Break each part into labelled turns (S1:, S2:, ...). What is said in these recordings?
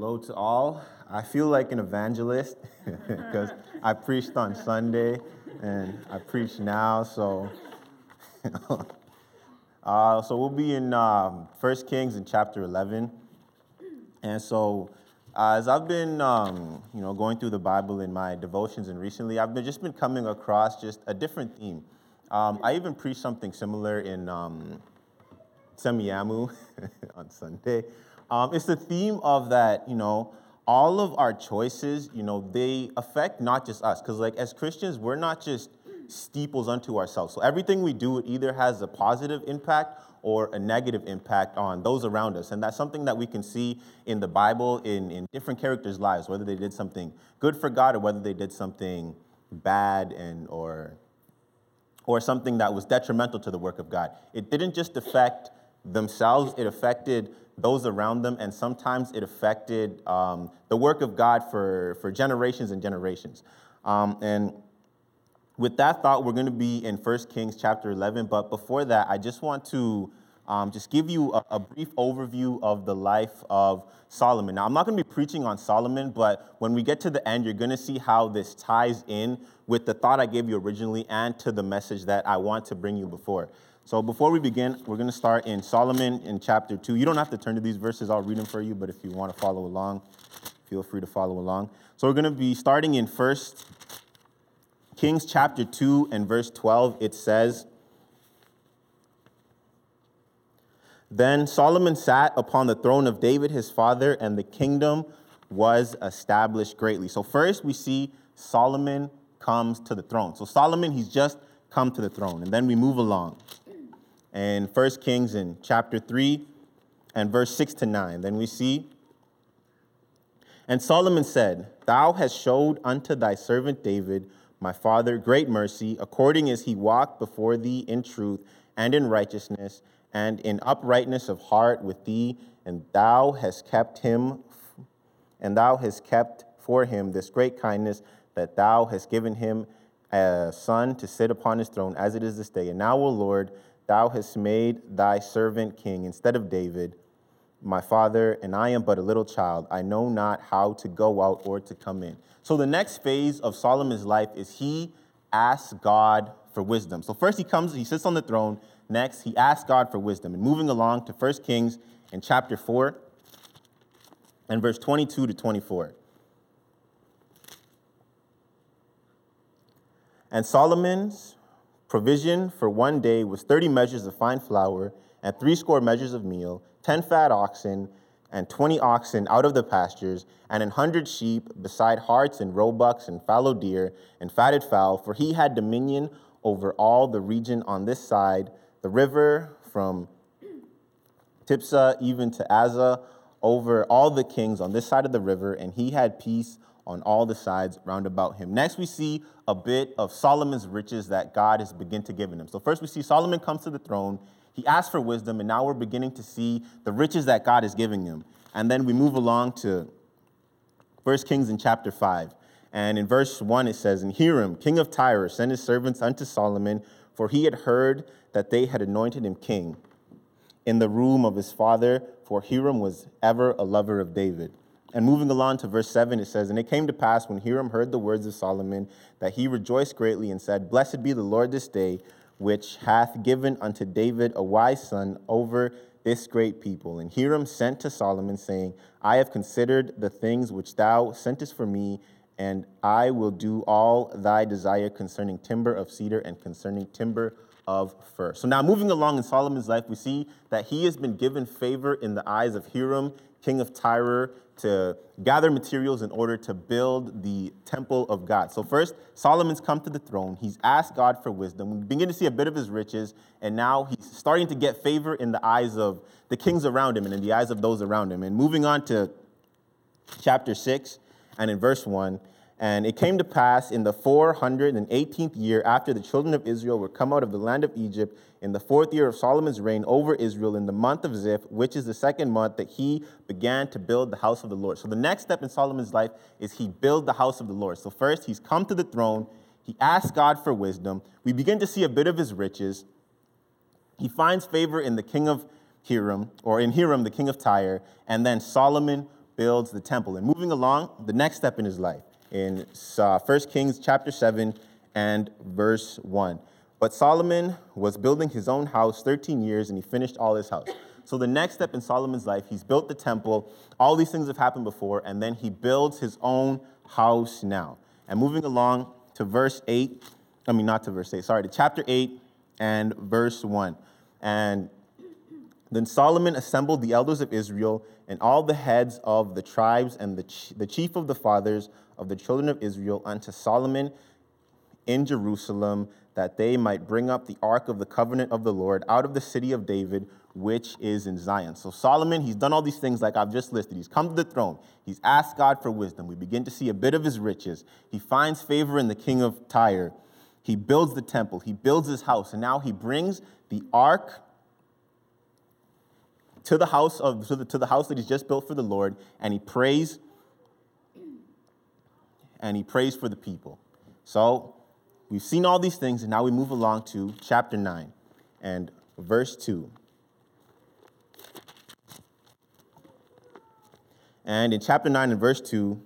S1: Hello to all. I feel like an evangelist because I preached on Sunday and I preach now. So, uh, so we'll be in um, 1 Kings in chapter 11. And so, uh, as I've been, um, you know, going through the Bible in my devotions and recently, I've been, just been coming across just a different theme. Um, I even preached something similar in um, Semiahmoo on Sunday. Um, it's the theme of that, you know, all of our choices, you know, they affect not just us. Because, like, as Christians, we're not just steeples unto ourselves. So everything we do it either has a positive impact or a negative impact on those around us. And that's something that we can see in the Bible in, in different characters' lives, whether they did something good for God or whether they did something bad and or or something that was detrimental to the work of God. It didn't just affect themselves, it affected those around them, and sometimes it affected um, the work of God for, for generations and generations. Um, and with that thought, we're going to be in 1 Kings chapter 11. But before that, I just want to um, just give you a, a, brief overview of the life of Solomon. Now, I'm not going to be preaching on Solomon, but when we get to the end, you're going to see how this ties in with the thought I gave you originally and to the message that I want to bring you before. So before we begin, we're going to start in Solomon in chapter 2. You don't have to turn to these verses, I'll read them for you, but if you want to follow along, feel free to follow along. So we're going to be starting in First Kings chapter 2 and verse 12. It says, Then Solomon sat upon the throne of David his father, and the kingdom was established greatly. So first we see Solomon comes to the throne. So Solomon, he's just come to the throne. And then we move along and 1 Kings in chapter 3 and verse 6 to 9. Then we see, And Solomon said, Thou hast showed unto thy servant David, my father, great mercy, according as he walked before thee in truth and in righteousness and in uprightness of heart with thee, and thou hast kept him, and thou hast kept for him this great kindness that thou hast given him a son to sit upon his throne as it is this day. And now, O Lord, Thou hast made thy servant king instead of David, my father, and I am but a little child. I know not how to go out or to come in. So the next phase of Solomon's life is he asks God for wisdom. So first he comes, he sits on the throne. Next, he asks God for wisdom. And moving along to 1 Kings in chapter 4 and verse 22 to 24. And Solomon's Provision for one day was 30 measures of fine flour and three score measures of meal, 10 fat oxen, and 20 oxen out of the pastures, and an hundred sheep, beside harts and roebucks and fallow deer and fatted fowl, for he had dominion over all the region on this side, the river from Tiphsah even to Azzah, over all the kings on this side of the river, and he had peace on all the sides round about him. Next, we see a bit of Solomon's riches that God has begun to give him. So, first, we see Solomon comes to the throne. He asks for wisdom, and now we're beginning to see the riches that God is giving him. And then we move along to 1 Kings in chapter 5. And in verse 1, it says, And Hiram, king of Tyre, sent his servants unto Solomon, for he had heard that they had anointed him king in the room of his father, for Hiram was ever a lover of David. And moving along to verse 7, it says, And it came to pass when Hiram heard the words of Solomon that he rejoiced greatly and said, Blessed be the Lord this day, which hath given unto David a wise son over this great people. And Hiram sent to Solomon, saying, I have considered the things which thou sentest for me, and I will do all thy desire concerning timber of cedar and concerning timber of fir. So now, moving along in Solomon's life, we see that he has been given favor in the eyes of Hiram, king of Tyre, to gather materials in order to build the temple of God. So, first, Solomon's come to the throne. He's asked God for wisdom. We begin to see a bit of his riches, and now he's starting to get favor in the eyes of the kings around him and in the eyes of those around him. And moving on to chapter 6 and in verse 1. And it came to pass in the 418th year after the children of Israel were come out of the land of Egypt, in the fourth year of Solomon's reign over Israel, in the month of Ziph, which is the second month, that he began to build the house of the Lord. So the next step in Solomon's life is he built the house of the Lord. So first, he's come to the throne. He asks God for wisdom. We begin to see a bit of his riches. He finds favor in the king of Hiram, or in Hiram, the king of Tyre, and then Solomon builds the temple. And moving along, the next step in his life in uh, 1 Kings chapter 7 and verse 1. But Solomon was building his own house 13 years and he finished all his house. So the next step in Solomon's life, he's built the temple. All these things have happened before, and then he builds his own house now. And moving along to verse 8, I mean, not to verse 8, sorry, to chapter 8 and verse 1. And then Solomon assembled the elders of Israel and all the heads of the tribes and the, the chief of the fathers of the children of Israel unto Solomon in Jerusalem, that they might bring up the ark of the covenant of the Lord out of the city of David, which is in Zion. So Solomon, he's done all these things like I've just listed. He's come to the throne. He's asked God for wisdom. We begin to see a bit of his riches. He finds favor in the king of Tyre. He builds the temple. He builds his house. And now he brings the ark to the house of to the, to the house that he's just built for the Lord, and he prays and he prays for the people. So we've seen all these things, and now we move along to chapter 9 and verse 2. And in chapter 9 and verse 2,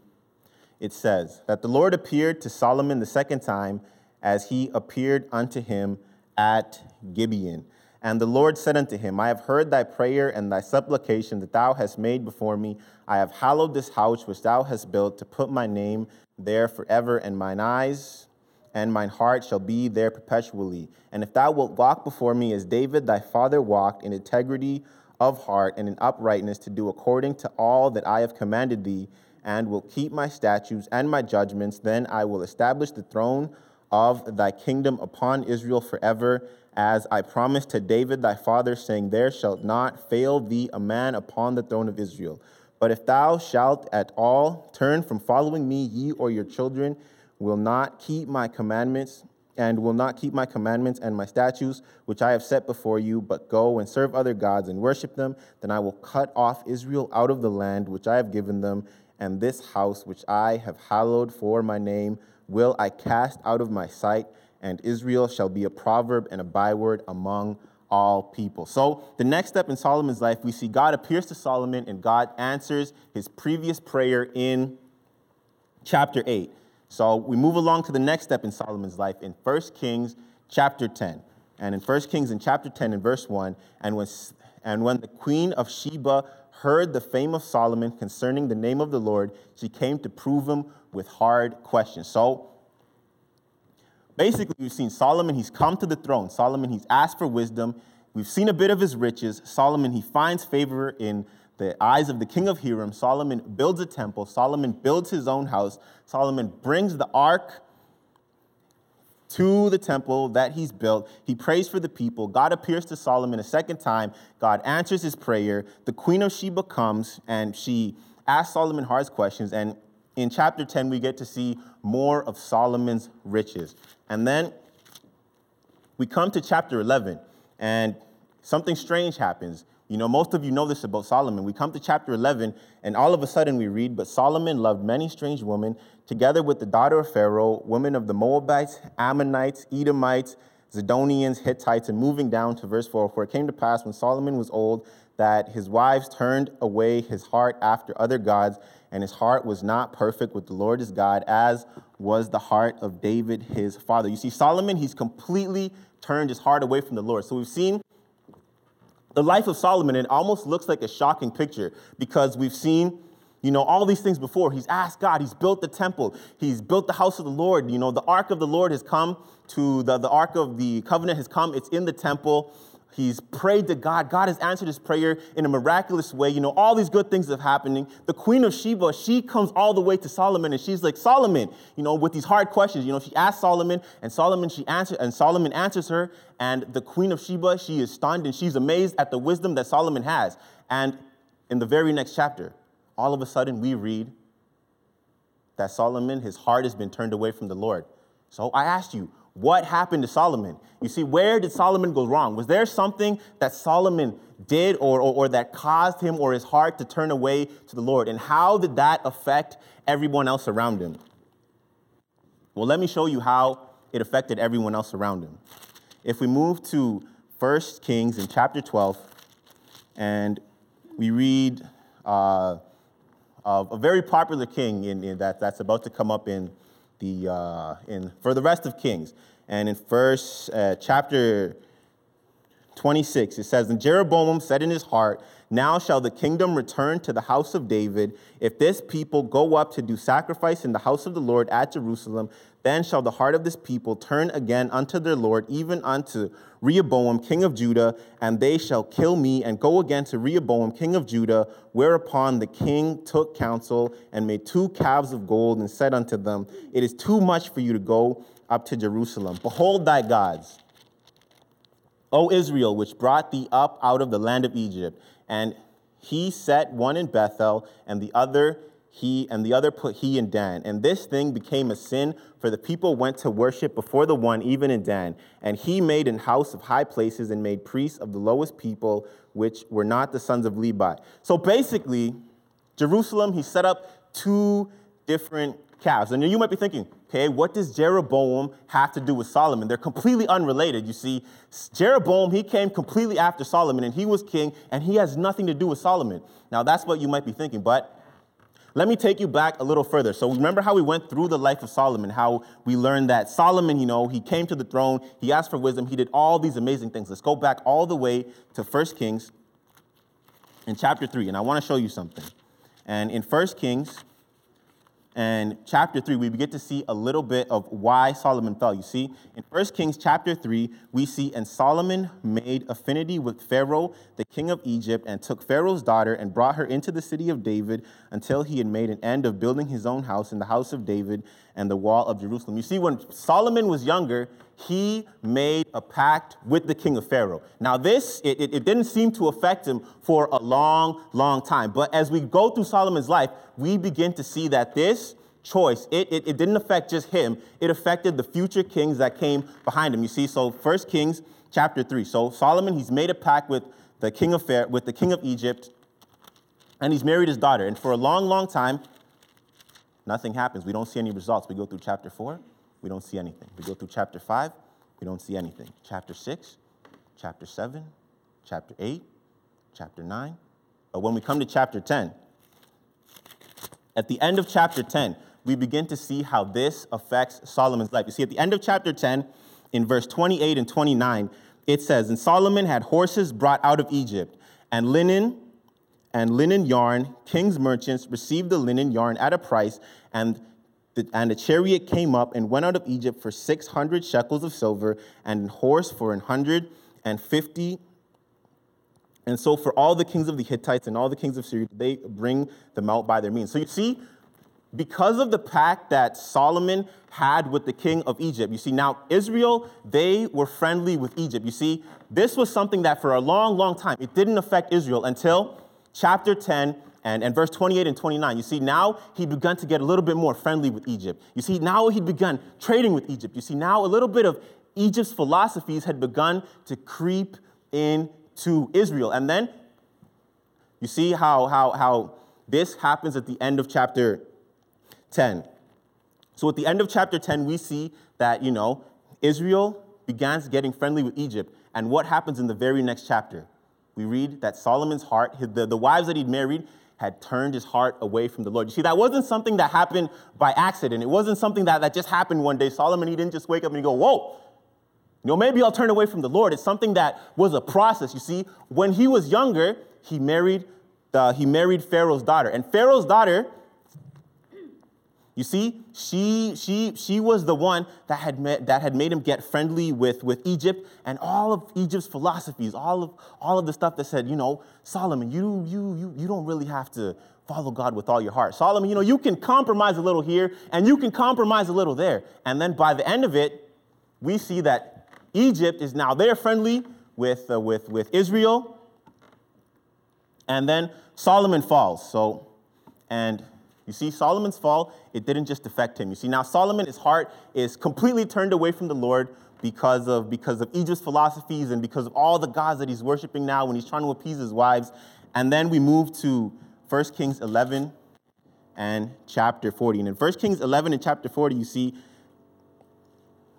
S1: it says that the Lord appeared to Solomon the second time as he appeared unto him at Gibeon. And the Lord said unto him, I have heard thy prayer and thy supplication that thou hast made before me. I have hallowed this house which thou hast built to put my name there forever, and mine eyes and mine heart shall be there perpetually. And if thou wilt walk before me as David thy father walked in integrity of heart and in uprightness to do according to all that I have commanded thee, and will keep my statutes and my judgments, then I will establish the throne of thy kingdom upon Israel forever as I promised to David thy father, saying, There shall not fail thee a man upon the throne of Israel. But if thou shalt at all turn from following me, ye or your children will not keep my commandments, and will not keep my commandments and my statutes, which I have set before you, but go and serve other gods and worship them, then I will cut off Israel out of the land which I have given them, and this house which I have hallowed for my name will I cast out of my sight and Israel shall be a proverb and a byword among all people. So, the next step in Solomon's life, we see God appears to Solomon and God answers his previous prayer in chapter 8. So, we move along to the next step in Solomon's life in 1 Kings chapter 10. And in 1 Kings in chapter 10 and verse 1, and when, and when the queen of Sheba heard the fame of Solomon concerning the name of the Lord, she came to prove him with hard questions. So, basically, we've seen Solomon, he's come to the throne. Solomon, he's asked for wisdom. We've seen a bit of his riches. Solomon, he finds favor in the eyes of the king of Hiram. Solomon builds a temple. Solomon builds his own house. Solomon brings the ark to the temple that he's built. He prays for the people. God appears to Solomon a second time. God answers his prayer. The queen of Sheba comes and she asks Solomon hard questions. And in chapter 10, we get to see more of Solomon's riches. And then we come to chapter 11, and something strange happens. You know, most of you know this about Solomon. We come to chapter 11, and all of a sudden we read, But Solomon loved many strange women, together with the daughter of Pharaoh, women of the Moabites, Ammonites, Edomites, Zidonians, Hittites, and moving down to verse 4 For it came to pass when Solomon was old that his wives turned away his heart after other gods, and his heart was not perfect with the Lord his God, as was the heart of David his father. You see, Solomon, he's completely turned his heart away from the Lord. So we've seen the life of Solomon, and it almost looks like a shocking picture because we've seen you know, all these things before. He's asked God, he's built the temple, he's built the house of the Lord. You know, the ark of the Lord has come to the, the ark of the covenant has come, it's in the temple. He's prayed to God. God has answered his prayer in a miraculous way. You know, all these good things are happening. The queen of Sheba, she comes all the way to Solomon and she's like, Solomon, you know, with these hard questions. You know, she asks Solomon and Solomon, she answers, and Solomon answers her. And the queen of Sheba, she is stunned and she's amazed at the wisdom that Solomon has. And in the very next chapter, all of a sudden we read that Solomon, his heart has been turned away from the Lord. So I asked you, what happened to Solomon. You see, where did Solomon go wrong? Was there something that Solomon did or, or, or, that caused him or his heart to turn away to the Lord? And how did that affect everyone else around him? Well, let me show you how it affected everyone else around him. If we move to 1 Kings in chapter 12, and we read uh, of a very popular king in, in that, that's about to come up in the, uh, in, for the rest of Kings. And in verse, uh, chapter 26, it says, And Jeroboam said in his heart, Now shall the kingdom return to the house of David. If this people go up to do sacrifice in the house of the Lord at Jerusalem, then shall the heart of this people turn again unto their Lord, even unto Rehoboam, king of Judah, and they shall kill me and go again to Rehoboam, king of Judah. Whereupon the king took counsel and made two calves of gold and said unto them, It is too much for you to go up to Jerusalem. Behold thy gods, O Israel, which brought thee up out of the land of Egypt. And he set one in Bethel and the other he and the other put he in Dan. And this thing became a sin, for the people went to worship before the one, even in Dan. And he made an house of high places and made priests of the lowest people, which were not the sons of Levi. So basically, Jerusalem, he set up two different calves. And you might be thinking, okay, what does Jeroboam have to do with Solomon? They're completely unrelated. You see, Jeroboam, he came completely after Solomon, and he was king, and he has nothing to do with Solomon. Now, that's what you might be thinking, but let me take you back a little further. So remember how we went through the life of Solomon, how we learned that Solomon, you know, he came to the throne, he asked for wisdom, he did all these amazing things. Let's go back all the way to 1 Kings in chapter 3, and I want to show you something. And in 1 Kings and chapter 3, we get to see a little bit of why Solomon fell. You see, in 1 Kings chapter 3, we see, and Solomon made affinity with Pharaoh, the king of Egypt, and took Pharaoh's daughter and brought her into the city of David until he had made an end of building his own house in the house of David and the wall of Jerusalem. You see, when Solomon was younger, he made a pact with the king of Pharaoh. Now, this, it, it, it, didn't seem to affect him for a long, long time. But as we go through Solomon's life, we begin to see that this choice, it, it, it didn't affect just him, it affected the future kings that came behind him. You see, so First Kings chapter 3. So Solomon, he's made a pact with the king of Pharaoh, with the king of Egypt, and he's married his daughter. And for a long, long time, nothing happens. We don't see any results. We go through chapter 4 we don't see anything. We go through chapter 5, we don't see anything. Chapter 6, chapter 7, chapter 8, chapter 9. But when we come to chapter 10, at the end of chapter 10, we begin to see how this affects Solomon's life. You see, at the end of chapter 10, in verse 28 and 29, it says, And Solomon had horses brought out of Egypt, and linen and linen yarn, king's merchants received the linen yarn at a price, and and a chariot came up and went out of Egypt for 600 shekels of silver, and a horse for an 150. And so, for all the kings of the Hittites and all the kings of Syria, they bring them out by their means. So, you see, because of the pact that Solomon had with the king of Egypt, you see, now Israel, they were friendly with Egypt. You see, this was something that for a long, long time, it didn't affect Israel until chapter 10 and, and verse 28 and 29, you see, now he'd begun to get a little bit more friendly with Egypt. You see, now he'd begun trading with Egypt. You see, now a little bit of Egypt's philosophies had begun to creep into Israel. And then you see how, how, how this happens at the end of chapter 10. So at the end of chapter 10, we see that, you know, Israel begins getting friendly with Egypt. And what happens in the very next chapter? We read that Solomon's heart, the, the wives that he'd married, had turned his heart away from the Lord. You see, that wasn't something that happened by accident. It wasn't something that, that just happened one day. Solomon, he didn't just wake up and go, whoa, you know, maybe I'll turn away from the Lord. It's something that was a process. You see, when he was younger, he married, the, he married Pharaoh's daughter. And Pharaoh's daughter, you see, she, she, she was the one that had, met, that had made him get friendly with, with Egypt and all of Egypt's philosophies, all of, all of the stuff that said, you know, Solomon, you, you, you, you don't really have to follow God with all your heart. Solomon, you know, you can compromise a little here and you can compromise a little there. And then by the end of it, we see that Egypt is now there friendly with, uh, with, with Israel. And then Solomon falls. So, and you see, Solomon's fall, it didn't just affect him. You see, now Solomon, his heart is completely turned away from the Lord because of, because of Egypt's philosophies and because of all the gods that he's worshiping now when he's trying to appease his wives. And then we move to 1 Kings 11 and chapter 40. And in 1 Kings 11 and chapter 40, you see,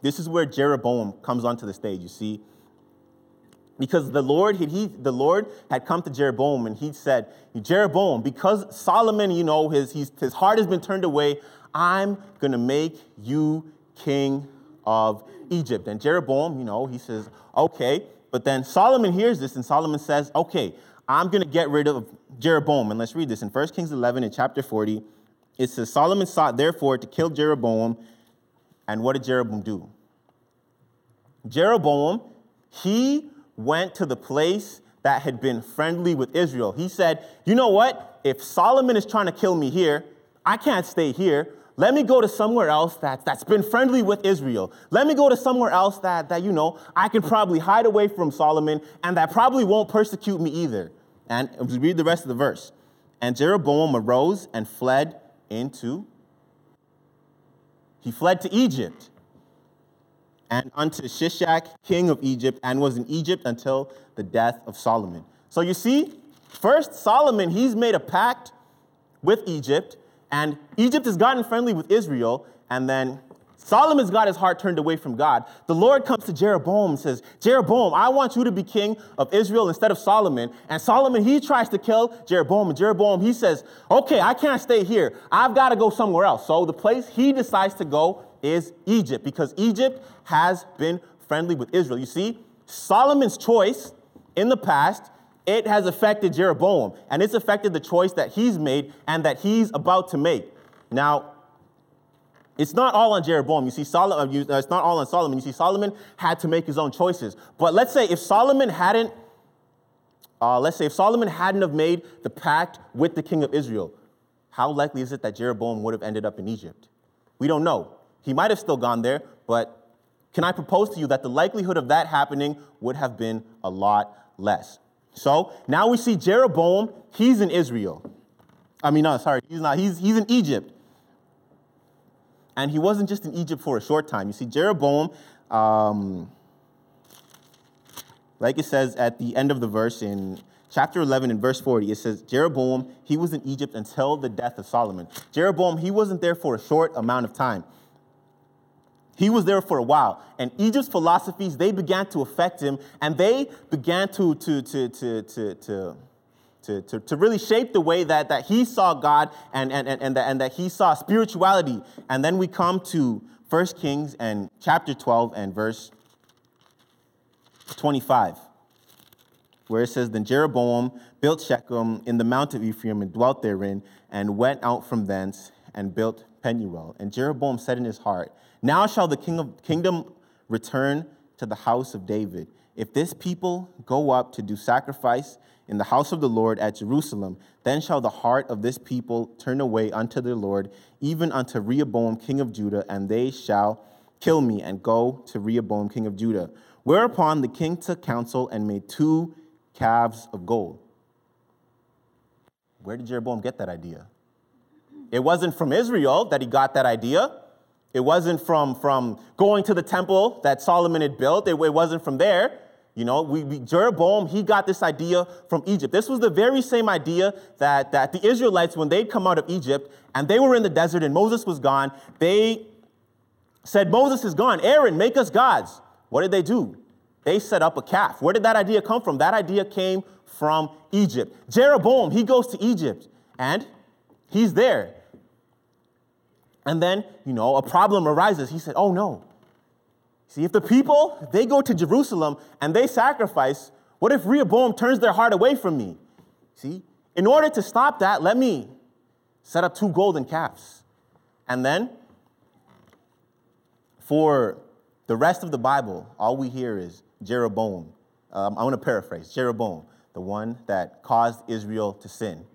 S1: this is where Jeroboam comes onto the stage. You see, because the Lord he, he, the Lord had come to Jeroboam and he said, Jeroboam, because Solomon, you know, his, his heart has been turned away, I'm gonna make you king of Egypt. And Jeroboam, you know, he says, okay. But then Solomon hears this and Solomon says, okay, I'm gonna get rid of Jeroboam. And let's read this in 1 Kings 11 in chapter 40. It says, Solomon sought therefore to kill Jeroboam. And what did Jeroboam do? Jeroboam, he went to the place that had been friendly with Israel. He said, You know what? If Solomon is trying to kill me here, I can't stay here. Let me go to somewhere else that's, that's been friendly with Israel. Let me go to somewhere else that, that, you know, I can probably hide away from Solomon and that probably won't persecute me either. And read the rest of the verse. And Jeroboam arose and fled into, he fled to Egypt and unto Shishak, king of Egypt, and was in Egypt until the death of Solomon. So you see, first Solomon, he's made a pact with Egypt, and Egypt has gotten friendly with Israel, and then Solomon's got his heart turned away from God. The Lord comes to Jeroboam and says, Jeroboam, I want you to be king of Israel instead of Solomon. And Solomon, he tries to kill Jeroboam. And Jeroboam, he says, Okay, I can't stay here. I've got to go somewhere else. So the place he decides to go is Egypt because Egypt has been friendly with Israel. You see, Solomon's choice in the past, it has affected Jeroboam, and it's affected the choice that he's made and that he's about to make. Now, it's not all on Jeroboam. You see, Solomon, uh, it's not all on Solomon. You see, Solomon had to make his own choices. But let's say if Solomon hadn't, uh, let's say if Solomon hadn't have made the pact with the king of Israel, how likely is it that Jeroboam would have ended up in Egypt? We don't know. He might have still gone there, but can I propose to you that the likelihood of that happening would have been a lot less? So now we see Jeroboam, he's in Israel. I mean, no, sorry, he's not. He's, he's in Egypt. And he wasn't just in Egypt for a short time. You see, Jeroboam, um, like it says at the end of the verse in chapter 11 and verse 40, it says, Jeroboam, he was in Egypt until the death of Solomon. Jeroboam, he wasn't there for a short amount of time. He was there for a while. And Egypt's philosophies, they began to affect him, and they began to, to, to, to, to, to to, to, to, really shape the way that, that he saw God and, and, and, and, that, and that he saw spirituality. And then we come to 1 Kings and chapter 12 and verse 25, where it says, Then Jeroboam built Shechem in the mount of Ephraim and dwelt therein, and went out from thence and built Penuel. And Jeroboam said in his heart, now shall the king of, kingdom return to the house of David. If this people go up to do sacrifice in the house of the Lord at Jerusalem, then shall the heart of this people turn away unto the Lord, even unto Rehoboam king of Judah, and they shall kill me and go to Rehoboam king of Judah. Whereupon the king took counsel and made two calves of gold. Where did Jeroboam get that idea? It wasn't from Israel that he got that idea. It wasn't from, from going to the temple that Solomon had built. It, it wasn't from there. You know, we, we, Jeroboam, he got this idea from Egypt. This was the very same idea that, that the Israelites, when they'd come out of Egypt and they were in the desert and Moses was gone, they said, Moses is gone. Aaron, make us gods. What did they do? They set up a calf. Where did that idea come from? That idea came from Egypt. Jeroboam, he goes to Egypt and he's there. And then, you know, a problem arises. He said, Oh no. See, if the people, they go to Jerusalem and they sacrifice, what if Rehoboam turns their heart away from me? See, in order to stop that, let me set up two golden calves. And then, for the rest of the Bible, all we hear is Jeroboam. Um, I want to paraphrase Jeroboam, the one that caused Israel to sin.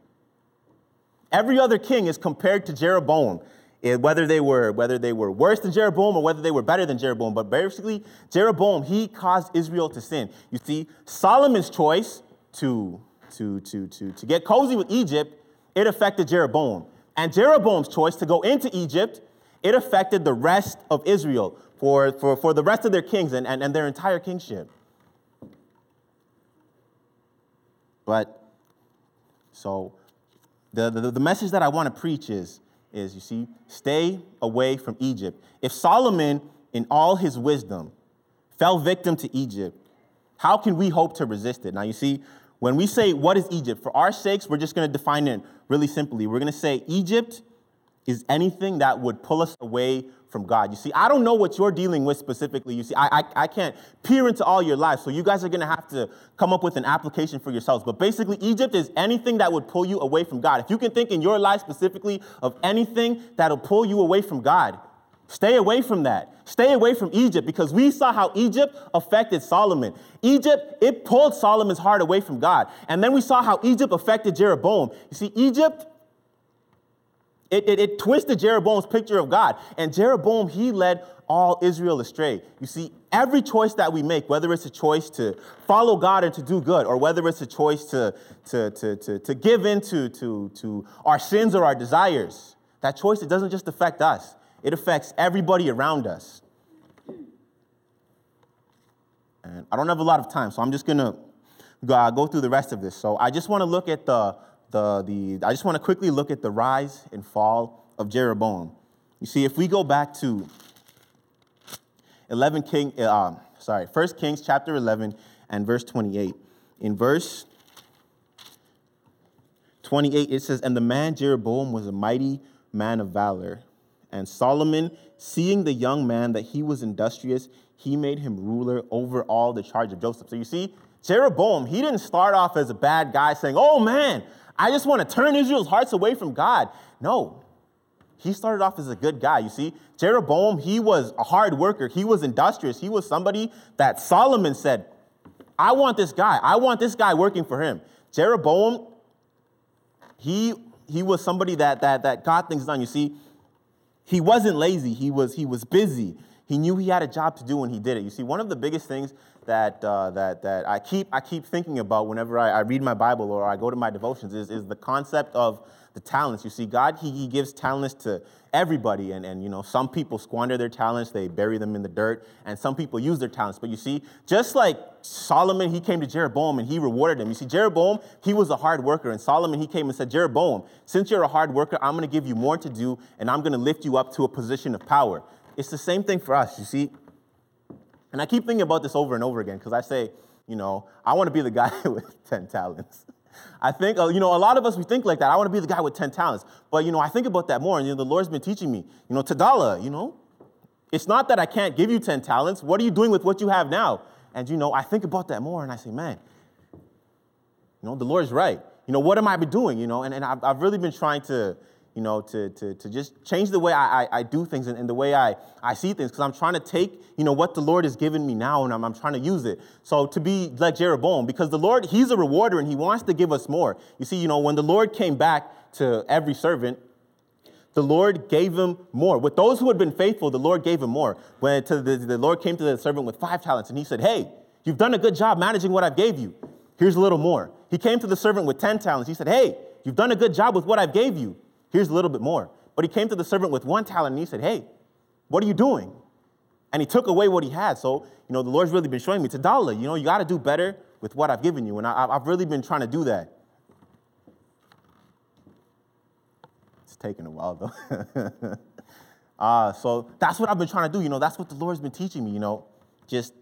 S1: Every other king is compared to Jeroboam it, whether they were whether they were worse than Jeroboam or whether they were better than Jeroboam. But basically, Jeroboam he caused Israel to sin. You see, Solomon's choice to to to to to get cozy with Egypt it affected Jeroboam, and Jeroboam's choice to go into Egypt it affected the rest of Israel for for for the rest of their kings and and, and their entire kingship. But so the, the, the message that I want to preach is is, you see, stay away from Egypt. If Solomon, in all his wisdom, fell victim to Egypt, how can we hope to resist it? Now, you see, when we say, What is Egypt? For our sakes, we're just going to define it really simply. We're going to say, Egypt is anything that would pull us away from God. You see, I don't know what you're dealing with specifically. You see, I, I, I can't peer into all your lives, so you guys are going to have to come up with an application for yourselves. But basically, Egypt is anything that would pull you away from God. If you can think in your life specifically of anything that'll pull you away from God, stay away from that. Stay away from Egypt because we saw how Egypt affected Solomon. Egypt, it pulled Solomon's heart away from God. And then we saw how Egypt affected Jeroboam. You see, Egypt it, it, it, twisted Jeroboam's picture of God. And Jeroboam, he led all Israel astray. You see, every choice that we make, whether it's a choice to follow God and to do good, or whether it's a choice to, to, to, to, to give in to, to, to our sins or our desires, that choice, it doesn't just affect us, it affects everybody around us. And I don't have a lot of time, so I'm just going to uh, go through the rest of this. So I just want to look at the the, the, I just want to quickly look at the rise and fall of Jeroboam. You see, if we go back to 11 King, uh, sorry, 1 Kings chapter 11 and verse 28. In verse 28, it says, And the man Jeroboam was a mighty man of valor. And Solomon, seeing the young man that he was industrious, he made him ruler over all the charge of Joseph. So you see, Jeroboam, he didn't start off as a bad guy saying, Oh man, I just want to turn Israel's hearts away from God. No. He started off as a good guy. You see, Jeroboam, he was a hard worker. He was industrious. He was somebody that Solomon said, I want this guy. I want this guy working for him. Jeroboam, he, he was somebody that, that, that got things done. You see, he wasn't lazy. He was, he was busy. He knew he had a job to do when he did it. You see, one of the biggest things that, uh, that, that I, keep, I keep thinking about whenever I, I, read my Bible or I go to my devotions is, is the concept of the talents. You see, God, he, he gives talents to everybody. And, and, you know, some people squander their talents, they bury them in the dirt, and some people use their talents. But you see, just like Solomon, he came to Jeroboam and he rewarded him. You see, Jeroboam, he was a hard worker. And Solomon, he came and said, Jeroboam, since you're a hard worker, I'm going to give you more to do, and I'm going to lift you up to a position of power. It's the same thing for us. You see, and I keep thinking about this over and over again because I say, you know, I want to be the guy with 10 talents. I think, uh, you know, a lot of us, we think like that. I want to be the guy with 10 talents. But, you know, I think about that more. And, you know, the Lord's been teaching me, you know, Tadala, you know, it's not that I can't give you 10 talents. What are you doing with what you have now? And, you know, I think about that more and I say, man, you know, the Lord's right. You know, what am I doing? You know, and, and I've, I've really been trying to, you know, to, to, to just change the way I, I, I do things and, and, the way I, I see things because I'm trying to take, you know, what the Lord has given me now and I'm, I'm trying to use it. So to be like Jeroboam, because the Lord, he's a rewarder and he wants to give us more. You see, you know, when the Lord came back to every servant, the Lord gave him more. With those who had been faithful, the Lord gave him more. When to the, the Lord came to the servant with five talents and he said, hey, you've done a good job managing what I've gave you. Here's a little more. He came to the servant with 10 talents. He said, hey, you've done a good job with what I've gave you. Here's a little bit more. But he came to the servant with one talent and he said, Hey, what are you doing? And he took away what he had. So, you know, the Lord's really been showing me Tadala, you know, you got to do better with what I've given you. And I, have really been trying to do that. It's taking a while, though. uh, so that's what I've been trying to do. You know, that's what the Lord's been teaching me, you know, just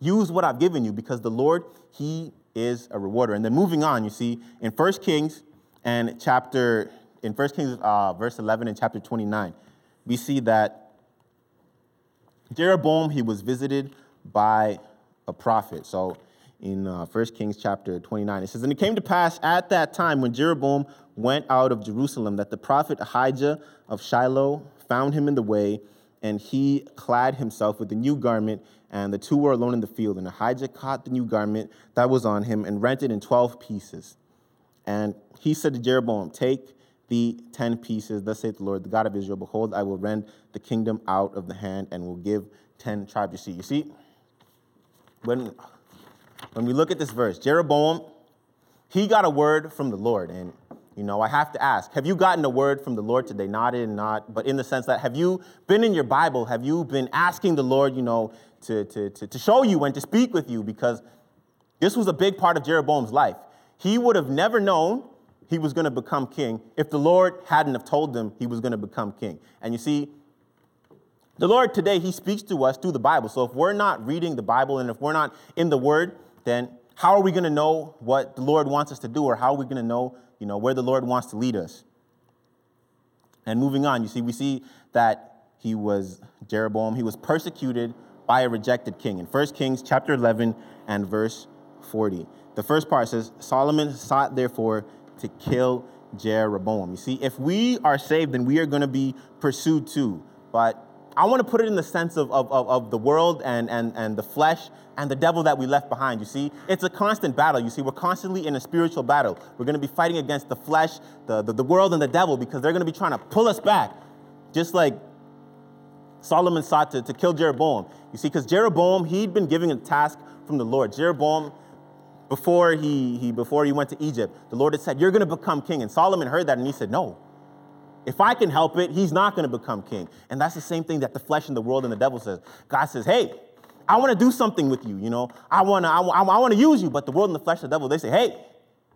S1: use what I've given you because the Lord, He is a rewarder. And then moving on, you see, in 1 Kings and chapter, in 1 Kings uh, verse 11 and chapter 29, we see that Jeroboam, he was visited by a prophet. So in uh, 1 Kings chapter 29, it says, And it came to pass at that time when Jeroboam went out of Jerusalem that the prophet Ahijah of Shiloh found him in the way, and he clad himself with a new garment, and the two were alone in the field. And Ahijah caught the new garment that was on him and rent it in 12 pieces. And he said to Jeroboam, Take the ten pieces, thus saith the Lord, the God of Israel, behold, I will rend the kingdom out of the hand and will give ten tribes. You see, you see, when, when we look at this verse, Jeroboam, he got a word from the Lord. And, you know, I have to ask, have you gotten a word from the Lord today? Not in, not, but in the sense that have you been in your Bible? Have you been asking the Lord, you know, to, to, to, to show you and to speak with you? Because this was a big part of Jeroboam's life. He would have never known he was going to become king if the Lord hadn't have told him he was going to become king. And you see, The Lord today, He speaks to us through the Bible. So if we're not reading the Bible and if we're not in the Word, then how are we going to know what the Lord wants us to do or how are we going to know, you know, where the Lord wants to lead us? And moving on, you see, we see that he was Jeroboam, he was persecuted by a rejected king. In 1 Kings chapter 11 and verse 40. The first part says, Solomon sought therefore to kill Jeroboam. You see, if we are saved, then we are going to be pursued too. But I want to put it in the sense of, of, of, of, the world and, and, and the flesh and the devil that we left behind. You see, it's a constant battle. You see, we're constantly in a spiritual battle. We're going to be fighting against the flesh, the, the, the world, and the devil because they're going to be trying to pull us back, just like Solomon sought to, to kill Jeroboam. You see, because Jeroboam, he'd been given a task from the Lord. Jeroboam, before he, he, before he went to Egypt, the Lord had said, You're going to become king. And Solomon heard that and he said, No. If I can help it, he's not going to become king. And that's the same thing that the flesh and the world and the devil says. God says, hey, I want to do something with you, you know. I want to I, I, I want to use you, but the world and the flesh and the devil, they say, hey,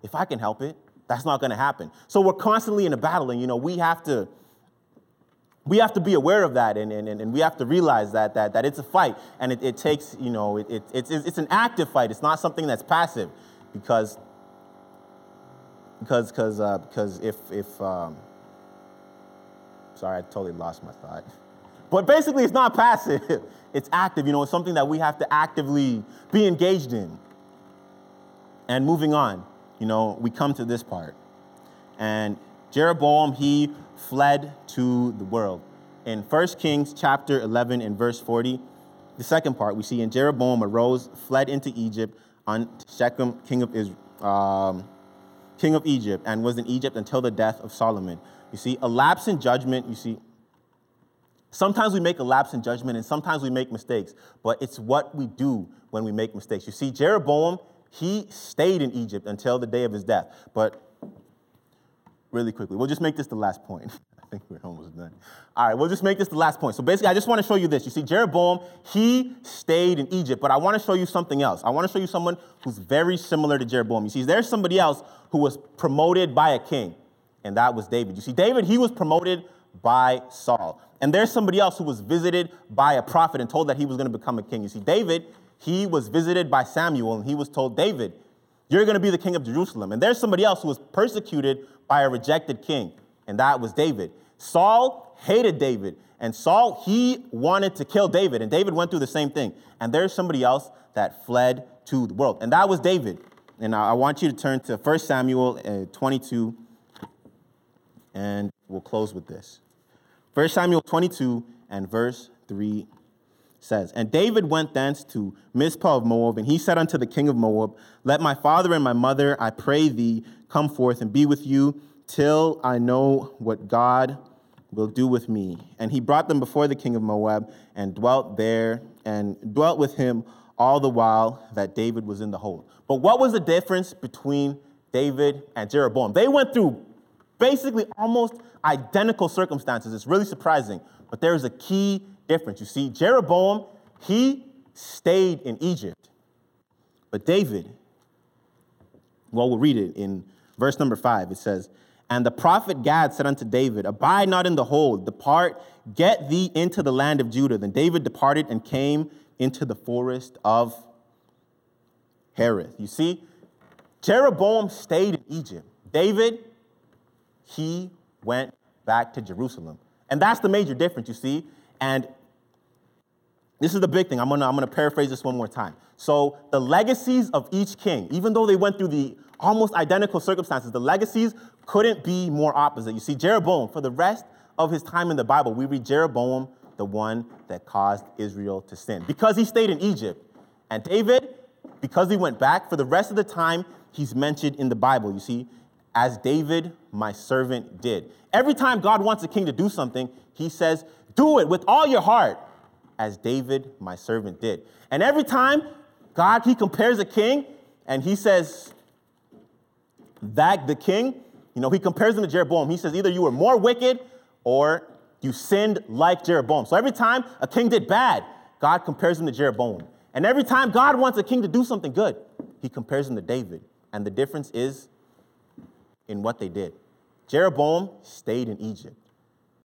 S1: if I can help it, that's not going to happen. So we're constantly in a battle, and you know, we have to we have to be aware of that and, and, and we have to realize that, that, that it's a fight and it, it takes, you know, it, it, it's, it's an active fight. It's not something that's passive because, because, because, uh, because if, if, um, Sorry, I totally lost my thought. But basically, it's not passive, it's active. You know, it's something that we have to actively be engaged in. And moving on, you know, we come to this part. And Jeroboam, he fled to the world. In 1 Kings chapter 11 and verse 40, the second part, we see, in Jeroboam arose, fled into Egypt on Shechem, king of Israel, um, king of Egypt, and was in Egypt until the death of Solomon. You see, a lapse in judgment, you see, sometimes we make a lapse in judgment and sometimes we make mistakes, but it's what we do when we make mistakes. You see, Jeroboam, he stayed in Egypt until the day of his death. But really quickly, we'll just make this the last point. I think we're almost done. All right, we'll just make this the last point. So basically, I just want to show you this. You see, Jeroboam, he stayed in Egypt, but I want to show you something else. I want to show you someone who's very similar to Jeroboam. You see, there's somebody else who was promoted by a king and that was David. You see, David, he was promoted by Saul. And there's somebody else who was visited by a prophet and told that he was going to become a king. You see, David, he was visited by Samuel and he was told, David, you're going to be the king of Jerusalem. And there's somebody else who was persecuted by a rejected king, and that was David. Saul hated David, and Saul, he wanted to kill David, and David went through the same thing. And there's somebody else that fled to the world, and that was David. And I want you to turn to 1 Samuel uh, 22 and we'll close with this. 1 Samuel 22 and verse 3 says, And David went thence to Mizpah of Moab, and he said unto the king of Moab, Let my father and my mother, I pray thee, come forth and be with you till I know what God will do with me. And he brought them before the king of Moab and dwelt there and dwelt with him all the while that David was in the hold. But what was the difference between David and Jeroboam? They went through basically almost identical circumstances. It's really surprising, but there is a key difference. You see, Jeroboam, he stayed in Egypt, but David, well, we'll read it in verse number five. It says, And the prophet Gad said unto David, Abide not in the hold, depart, get thee into the land of Judah. Then David departed and came into the forest of Hereth. You see, Jeroboam stayed in Egypt. David, he went back to Jerusalem. And that's the major difference, you see. And this is the big thing. I'm gonna, I'm gonna paraphrase this one more time. So, the legacies of each king, even though they went through the almost identical circumstances, the legacies couldn't be more opposite. You see, Jeroboam, for the rest of his time in the Bible, we read Jeroboam, the one that caused Israel to sin, because he stayed in Egypt. And David, because he went back, for the rest of the time, he's mentioned in the Bible. You see, as David, my servant, did. Every time God wants a king to do something, he says, Do it with all your heart, as David, my servant, did. And every time God, he compares a king and he says, That the king, you know, he compares him to Jeroboam. He says, Either you were more wicked or you sinned like Jeroboam. So every time a king did bad, God compares him to Jeroboam. And every time God wants a king to do something good, he compares him to David. And the difference is in what they did. Jeroboam stayed in Egypt.